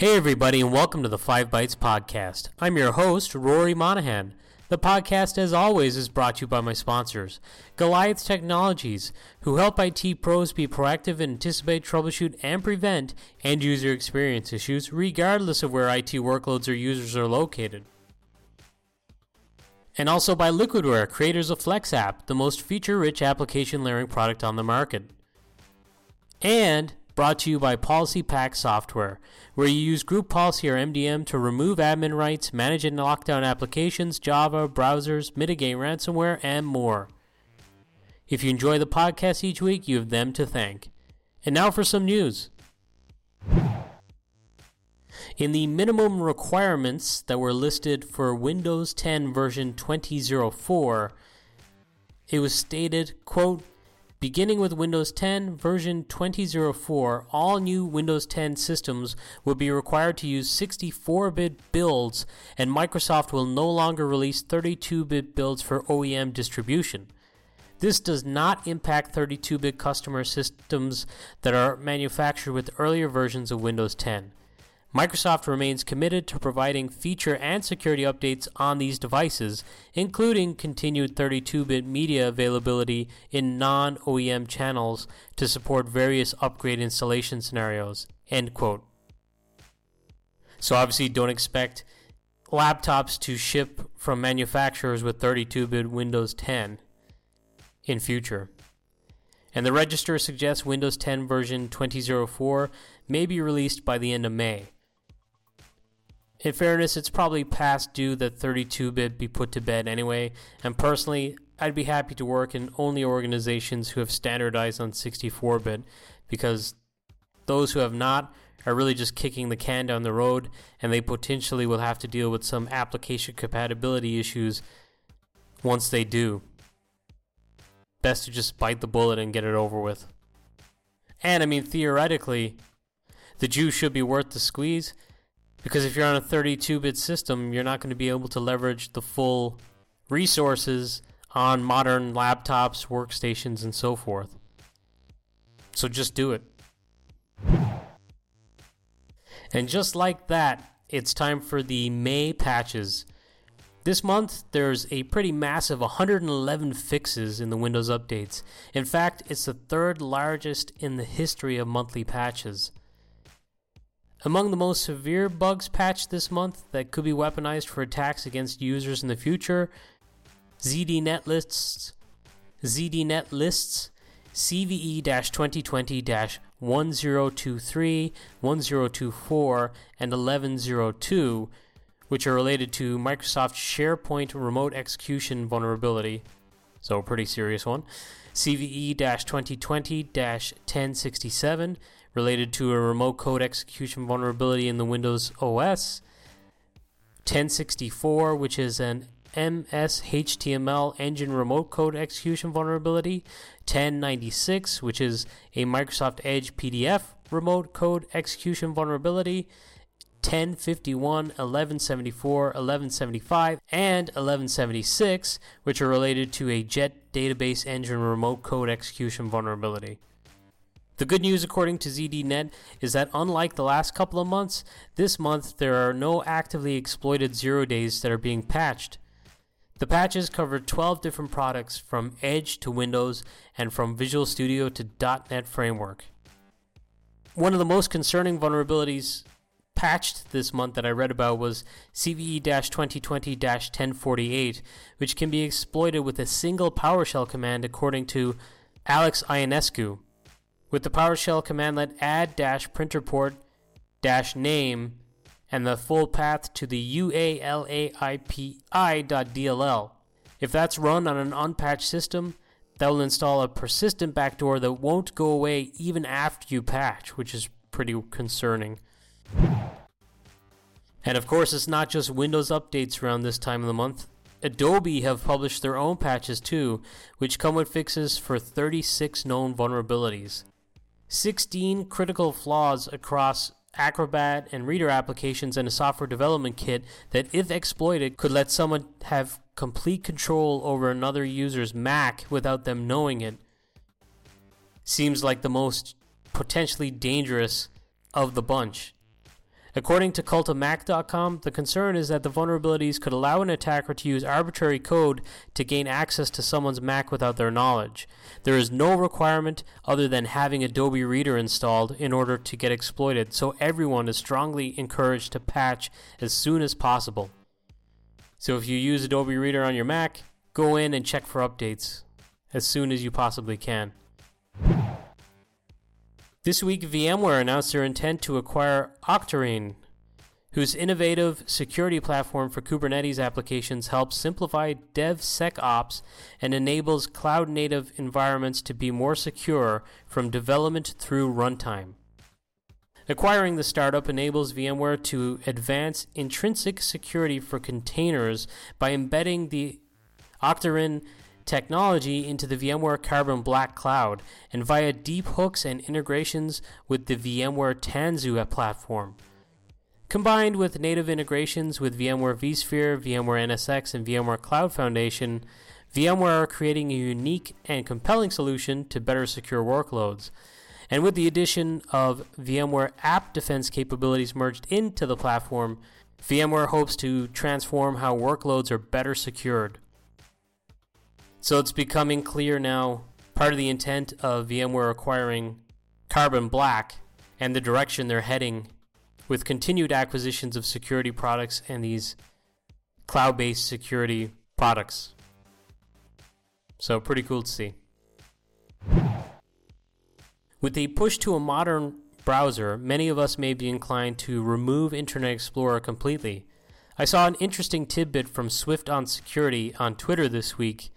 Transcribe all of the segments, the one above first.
Hey, everybody, and welcome to the Five Bytes Podcast. I'm your host, Rory Monaghan. The podcast, as always, is brought to you by my sponsors, Goliath Technologies, who help IT pros be proactive and anticipate, troubleshoot, and prevent end user experience issues, regardless of where IT workloads or users are located. And also by Liquidware, creators of FlexApp, the most feature rich application layering product on the market. And brought to you by PolicyPak Software, where you use Group Policy or MDM to remove admin rights, manage and lock down applications, Java, browsers, mitigate ransomware, and more. If you enjoy the podcast each week, you have them to thank. And now for some news. In the minimum requirements that were listed for Windows 10 version 2004, it was stated, quote, Beginning with Windows 10 version 2004, all new Windows 10 systems will be required to use 64 bit builds, and Microsoft will no longer release 32 bit builds for OEM distribution. This does not impact 32 bit customer systems that are manufactured with earlier versions of Windows 10. Microsoft remains committed to providing feature and security updates on these devices, including continued 32 bit media availability in non OEM channels to support various upgrade installation scenarios. End quote. So, obviously, don't expect laptops to ship from manufacturers with 32 bit Windows 10 in future. And the register suggests Windows 10 version 2004 may be released by the end of May. In fairness, it's probably past due that 32 bit be put to bed anyway, and personally, I'd be happy to work in only organizations who have standardized on 64 bit because those who have not are really just kicking the can down the road and they potentially will have to deal with some application compatibility issues once they do. Best to just bite the bullet and get it over with. And I mean, theoretically, the juice should be worth the squeeze because if you're on a 32 bit system, you're not going to be able to leverage the full resources on modern laptops, workstations, and so forth. So just do it. And just like that, it's time for the May patches. This month, there's a pretty massive 111 fixes in the Windows updates. In fact, it's the third largest in the history of monthly patches. Among the most severe bugs patched this month that could be weaponized for attacks against users in the future, ZDNet lists, ZDNet lists, CVE 2020 1023, 1024, and 1102, which are related to Microsoft SharePoint remote execution vulnerability. So, a pretty serious one. CVE 2020 1067, related to a remote code execution vulnerability in the Windows OS. 1064, which is an MS-HTML engine remote code execution vulnerability. 1096, which is a Microsoft Edge PDF remote code execution vulnerability. 1051, 1174, 1175, and 1176, which are related to a JET database engine remote code execution vulnerability. The good news, according to ZDNet, is that unlike the last couple of months, this month there are no actively exploited zero days that are being patched. The patches cover 12 different products from Edge to Windows and from Visual Studio to .NET Framework. One of the most concerning vulnerabilities patched this month that I read about was CVE 2020 1048, which can be exploited with a single PowerShell command, according to Alex Ionescu. With the PowerShell commandlet add dash printer port dash name and the full path to the ualapi.dll. If that's run on an unpatched system, that will install a persistent backdoor that won't go away even after you patch, which is pretty concerning. And of course, it's not just Windows updates around this time of the month. Adobe have published their own patches too, which come with fixes for 36 known vulnerabilities. 16 critical flaws across Acrobat and Reader applications and a software development kit that, if exploited, could let someone have complete control over another user's Mac without them knowing it. Seems like the most potentially dangerous of the bunch. According to cultofmac.com, the concern is that the vulnerabilities could allow an attacker to use arbitrary code to gain access to someone's Mac without their knowledge. There is no requirement other than having Adobe Reader installed in order to get exploited, so everyone is strongly encouraged to patch as soon as possible. So if you use Adobe Reader on your Mac, go in and check for updates as soon as you possibly can. This week, VMware announced their intent to acquire Octarine, whose innovative security platform for Kubernetes applications helps simplify DevSecOps and enables cloud native environments to be more secure from development through runtime. Acquiring the startup enables VMware to advance intrinsic security for containers by embedding the Octarine technology into the VMware Carbon Black cloud and via deep hooks and integrations with the VMware Tanzu platform. Combined with native integrations with VMware vSphere, VMware NSX, and VMware Cloud Foundation, VMware are creating a unique and compelling solution to better secure workloads. And with the addition of VMware App Defense capabilities merged into the platform, VMware hopes to transform how workloads are better secured. So it's becoming clear now part of the intent of VMware acquiring Carbon Black and the direction they're heading with continued acquisitions of security products and these cloud based security products. So, pretty cool to see. With a push to a modern browser, many of us may be inclined to remove Internet Explorer completely. I saw an interesting tidbit from Swift on Security on Twitter this week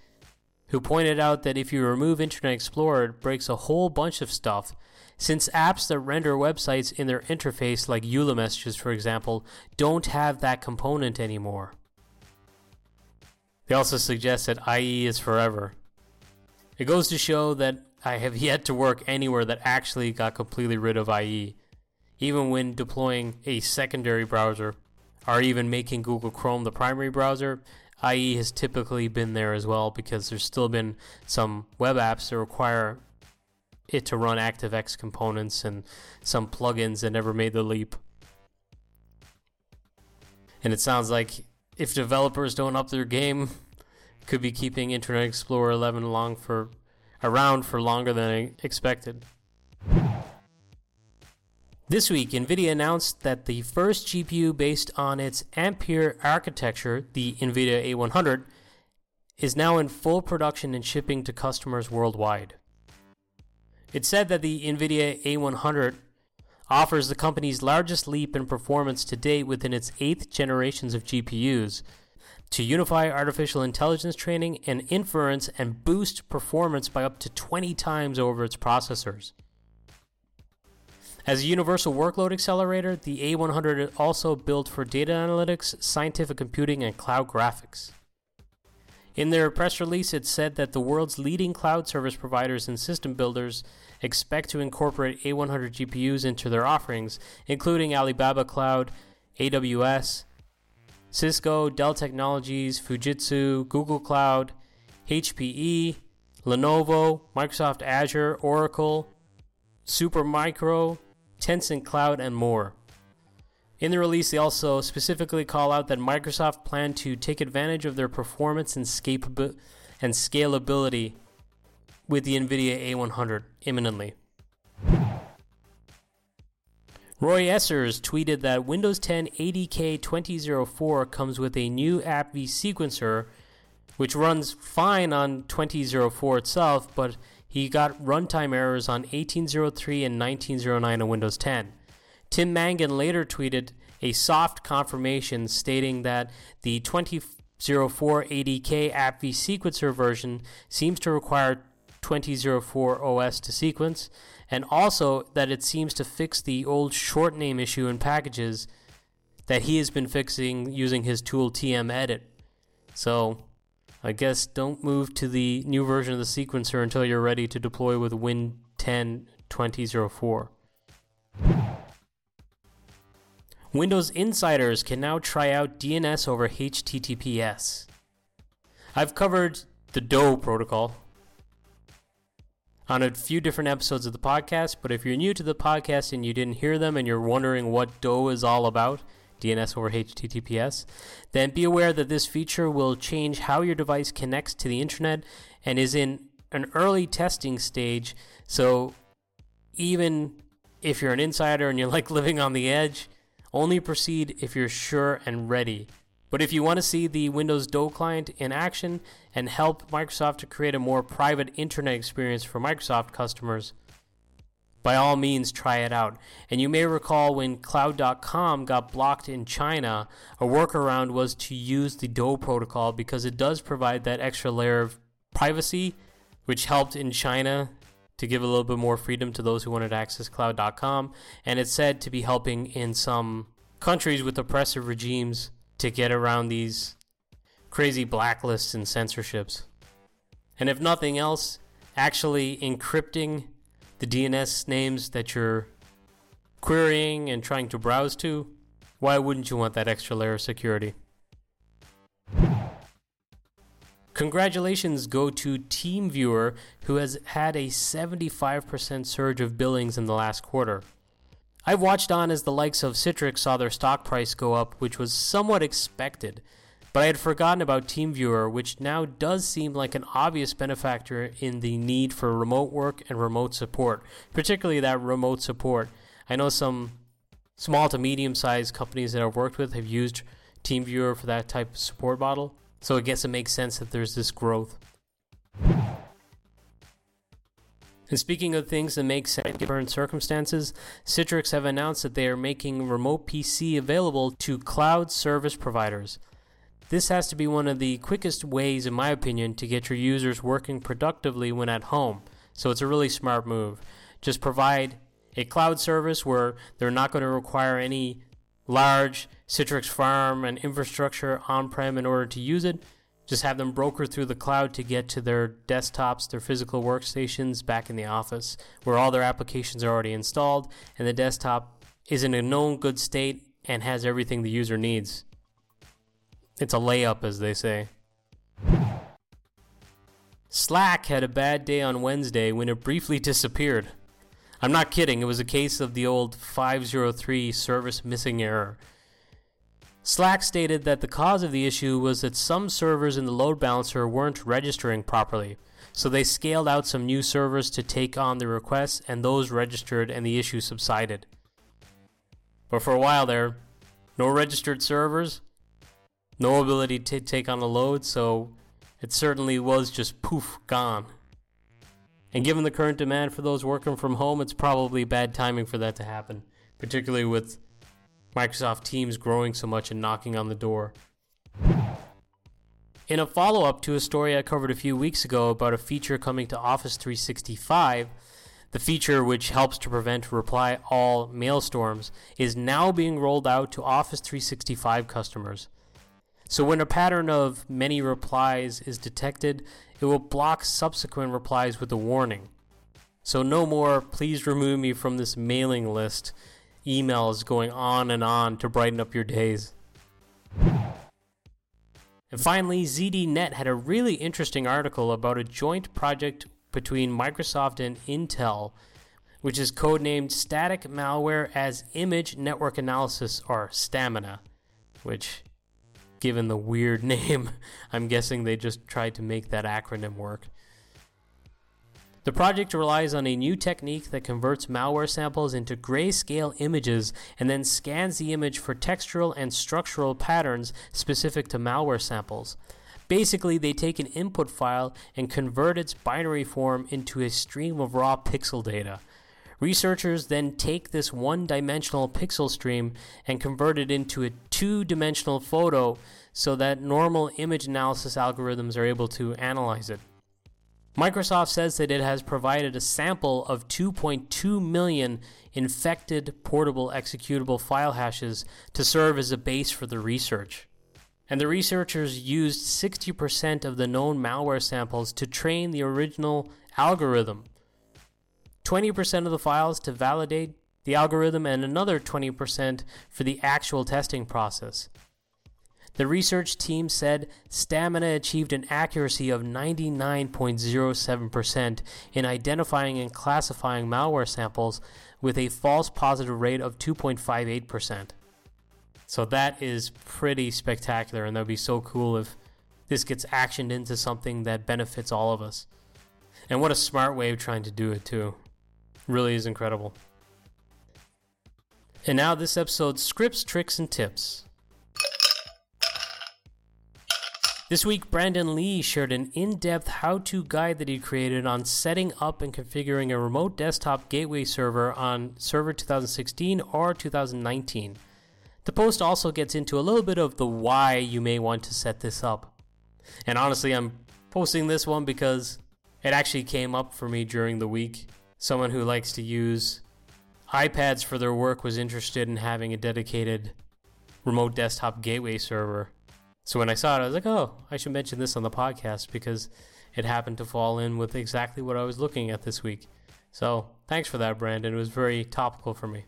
who pointed out that if you remove Internet Explorer, it breaks a whole bunch of stuff. Since apps that render websites in their interface, like EULA messages, for example, don't have that component anymore. They also suggest that IE is forever. It goes to show that I have yet to work anywhere that actually got completely rid of IE, even when deploying a secondary browser or even making Google Chrome the primary browser. IE has typically been there as well because there's still been some web apps that require it to run ActiveX components and some plugins that never made the leap. And it sounds like if developers don't up their game, could be keeping Internet Explorer 11 along for around for longer than expected. This week, NVIDIA announced that the first GPU based on its Ampere architecture, the NVIDIA A100, is now in full production and shipping to customers worldwide. It said that the NVIDIA A100 offers the company's largest leap in performance to date within its eighth generations of GPUs to unify artificial intelligence training and inference and boost performance by up to 20 times over its processors. As a universal workload accelerator, the A100 is also built for data analytics, scientific computing, and cloud graphics. In their press release, it said that the world's leading cloud service providers and system builders expect to incorporate A100 GPUs into their offerings, including Alibaba Cloud, AWS, Cisco, Dell Technologies, Fujitsu, Google Cloud, HPE, Lenovo, Microsoft Azure, Oracle, Supermicro, Tencent Cloud, and more. In the release, they also specifically call out that Microsoft planned to take advantage of their performance and, and scalability with the NVIDIA A100 imminently. Roy Essers tweeted that Windows 10 ADK 2004 comes with a new AppV sequencer, which runs fine on 2004 itself, but he got runtime errors on 1803 and 1909 on Windows 10. Tim Mangan later tweeted a soft confirmation stating that the 2004 ADK AppV sequencer version seems to require 2004 OS to sequence, and also that it seems to fix the old short name issue in packages that he has been fixing using his tool TM Edit. So I guess don't move to the new version of the sequencer until you're ready to deploy with Win 10 2004. Windows insiders can now try out DNS over HTTPS. I've covered the DoH protocol. on a few different episodes of the podcast. But if you're new to the podcast and you didn't hear them and you're wondering what DoH is all about, DNS over HTTPS, then be aware that this feature will change how your device connects to the internet and is in an early testing stage. So even if you're an insider and you're like living on the edge, only proceed if you're sure and ready. But if you want to see the Windows DoH client in action and help Microsoft to create a more private internet experience for Microsoft customers, by all means try it out. And you may recall when Cloud.com got blocked in China, a workaround was to use the DoH protocol because it does provide that extra layer of privacy, which helped in China to give a little bit more freedom to those who wanted to access Cloud.com. And it's said to be helping in some countries with oppressive regimes to get around these crazy blacklists and censorships. And if nothing else, actually encrypting the DNS names that you're querying and trying to browse to, why wouldn't you want that extra layer of security? Congratulations go to TeamViewer, who has had a 75% surge of billings in the last quarter. I've watched on as the likes of Citrix saw their stock price go up, which was somewhat expected, but I had forgotten about TeamViewer, which now does seem like an obvious benefactor in the need for remote work and remote support, particularly that remote support. I know some small to medium sized companies that I've worked with have used TeamViewer for that type of support model, so I guess it makes sense that there's this growth. And speaking of things that make sense in current circumstances, Citrix have announced that they are making remote PC available to cloud service providers. This has to be one of the quickest ways, in my opinion, to get your users working productively when at home. So it's a really smart move. Just provide a cloud service where they're not going to require any large Citrix farm and infrastructure on prem in order to use it. Just have them broker through the cloud to get to their desktops, their physical workstations back in the office, where all their applications are already installed and the desktop is in a known good state and has everything the user needs. It's a layup, as they say. Slack had a bad day on Wednesday when it briefly disappeared. I'm not kidding, it was a case of the old 503 service missing error. Slack stated that the cause of the issue was that some servers in the load balancer weren't registering properly, so they scaled out some new servers to take on the requests, and those registered, and the issue subsided. But for a while there, no registered servers, no ability to take on a load, so it certainly was just poof, gone. And given the current demand for those working from home, it's probably bad timing for that to happen, particularly with Microsoft Teams growing so much and knocking on the door. In a follow up to a story I covered a few weeks ago about a feature coming to Office 365, the feature which helps to prevent reply all mail storms is now being rolled out to Office 365 customers. So when a pattern of many replies is detected, it will block subsequent replies with a warning. So no more, please remove me from this mailing list, emails going on and on to brighten up your days. And finally, ZDNet had a really interesting article about a joint project between Microsoft and Intel, which is codenamed Static Malware as Image Network Analysis, or STAMINA, which given the weird name, I'm guessing they just tried to make that acronym work. The project relies on a new technique that converts malware samples into grayscale images and then scans the image for textural and structural patterns specific to malware samples. Basically, they take an input file and convert its binary form into a stream of raw pixel data. Researchers then take this one dimensional pixel stream and convert it into a two dimensional photo so that normal image analysis algorithms are able to analyze it. Microsoft says that it has provided a sample of 2.2 million infected portable executable file hashes to serve as a base for the research. And the researchers used 60% of the known malware samples to train the original algorithm 20% of the files to validate the algorithm, and another 20% for the actual testing process. The research team said Stamina achieved an accuracy of 99.07% in identifying and classifying malware samples with a false positive rate of 2.58%. So that is pretty spectacular, and that would be so cool if this gets actioned into something that benefits all of us. And what a smart way of trying to do it, too. Really is incredible. And now, this episode's scripts, tricks, and tips. This week, Brandon Lee shared an in depth how to guide that he created on setting up and configuring a remote desktop gateway server on Server 2016 or 2019. The post also gets into a little bit of the why you may want to set this up. And honestly, I'm posting this one because it actually came up for me during the week. Someone who likes to use iPads for their work was interested in having a dedicated remote desktop gateway server. So when I saw it, I was like, oh, I should mention this on the podcast because it happened to fall in with exactly what I was looking at this week. So thanks for that, Brandon. It was very topical for me.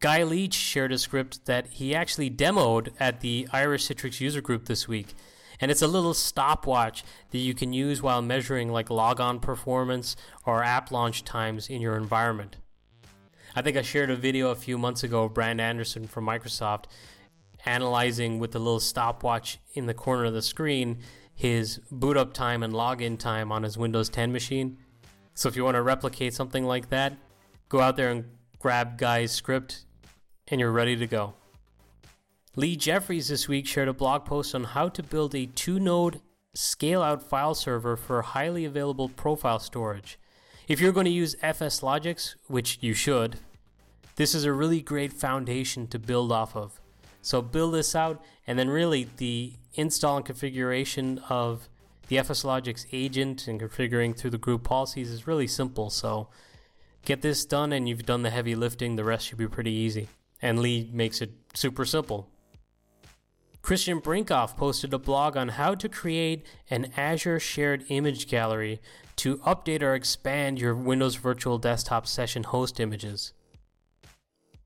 Guy Leech shared a script that he actually demoed at the Irish Citrix user group this week. And it's a little stopwatch that you can use while measuring like logon performance or app launch times in your environment. I think I shared a video a few months ago of Brad Anderson from Microsoft analyzing with the little stopwatch in the corner of the screen his boot up time and login time on his Windows 10 machine. So if you want to replicate something like that, go out there and grab Guy's script and you're ready to go. Lee Jeffries this week shared a blog post on how to build a two node scale out file server for highly available profile storage. If you're going to use FSLogix, which you should, this is a really great foundation to build off of. So build this out, and then really the install and configuration of the FSLogix agent and configuring through the group policies is really simple. So get this done, and you've done the heavy lifting. The rest should be pretty easy. And Lee makes it super simple. Christiaan Brinkhoff posted a blog on how to create an Azure shared image gallery to update or expand your Windows Virtual Desktop session host images.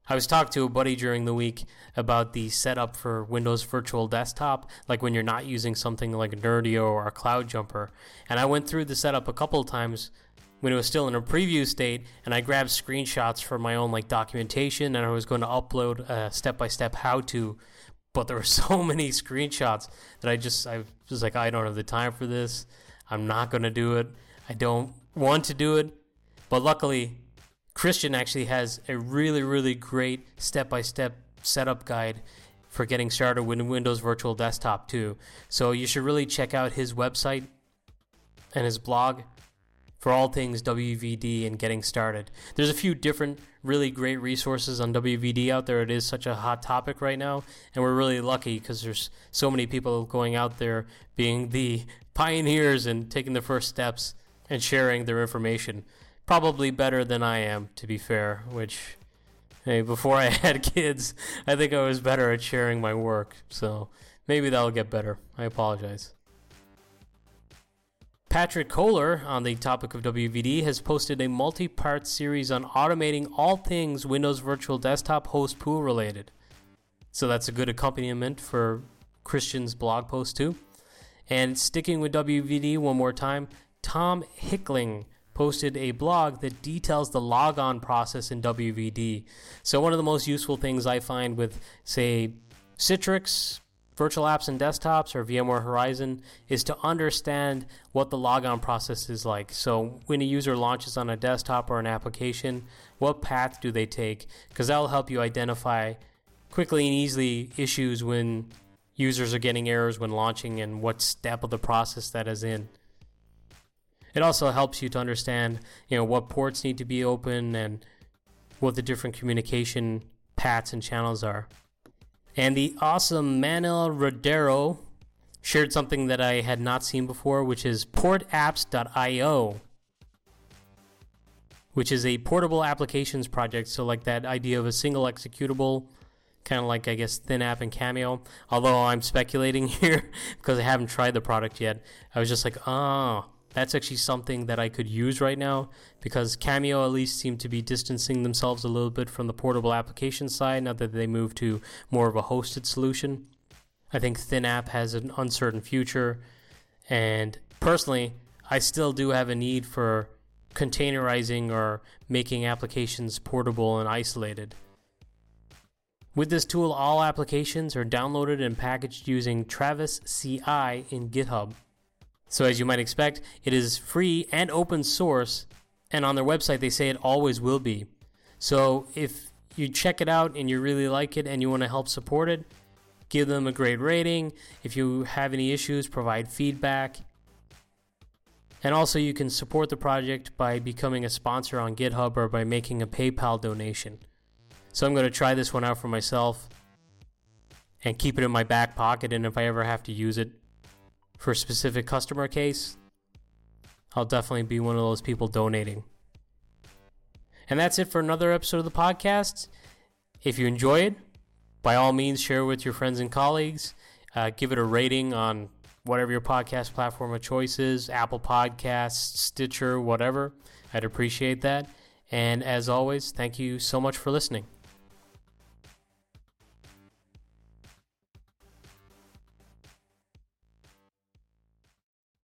I was talking to a buddy during the week about the setup for Windows Virtual Desktop, like when you're not using something like Nerdio or a Cloud Jumper. And I went through the setup a couple of times when it was still in a preview state and I grabbed screenshots for my own like documentation and I was going to upload a step-by-step how to but there were so many screenshots that I just I was like I don't have the time for this. I'm not going to do it. I don't want to do it. But luckily Christiaan actually has a really really great step-by-step setup guide for getting started with Windows Virtual Desktop too. So you should really check out his website and his blog for all things WVD and getting started. There's a few different really great resources on WVD out there. It is such a hot topic right now, and we're really lucky because there's so many people going out there being the pioneers and taking the first steps and sharing their information. Probably better than I am, to be fair, which hey, before I had kids, I think I was better at sharing my work. So maybe that'll get better. I apologize. Patrick Kohler, on the topic of WVD, has posted a multi part series on automating all things Windows Virtual Desktop host pool related. So that's a good accompaniment for Christiaan's blog post, too. And sticking with WVD one more time, Tom Hickling posted a blog that details the logon process in WVD. So, one of the most useful things I find with, say, Citrix, virtual apps and desktops or VMware Horizon is to understand what the logon process is like. So when a user launches on a desktop or an application, what path do they take? Because that'll help you identify quickly and easily issues when users are getting errors when launching and what step of the process that is in. It also helps you to understand, you know, what ports need to be open and what the different communication paths and channels are. And the awesome Manuel Rodero shared something that I had not seen before, which is portapps.io, which is a portable applications project. So, like that idea of a single executable, kind of like, I guess, ThinApp and Cameyo. Although I'm speculating here because I haven't tried the product yet. I was just like, oh, that's actually something that I could use right now because Cameyo at least seem to be distancing themselves a little bit from the portable application side now that they move to more of a hosted solution. I think ThinApp has an uncertain future. And personally, I still do have a need for containerizing or making applications portable and isolated. With this tool, all applications are downloaded and packaged using Travis CI in GitHub. So, as you might expect, it is free and open source, and on their website, they say it always will be. So, if you check it out and you really like it and you want to help support it, give them a great rating. If you have any issues, provide feedback. And also, you can support the project by becoming a sponsor on GitHub or by making a PayPal donation. So, I'm going to try this one out for myself and keep it in my back pocket. And if I ever have to use it for a specific customer case, I'll definitely be one of those people donating. And that's it for another episode of the podcast. If you enjoy it, by all means, share with your friends and colleagues. Uh, give it a rating on whatever your podcast platform of choice is Apple Podcasts, Stitcher, whatever. I'd appreciate that. And as always, thank you so much for listening.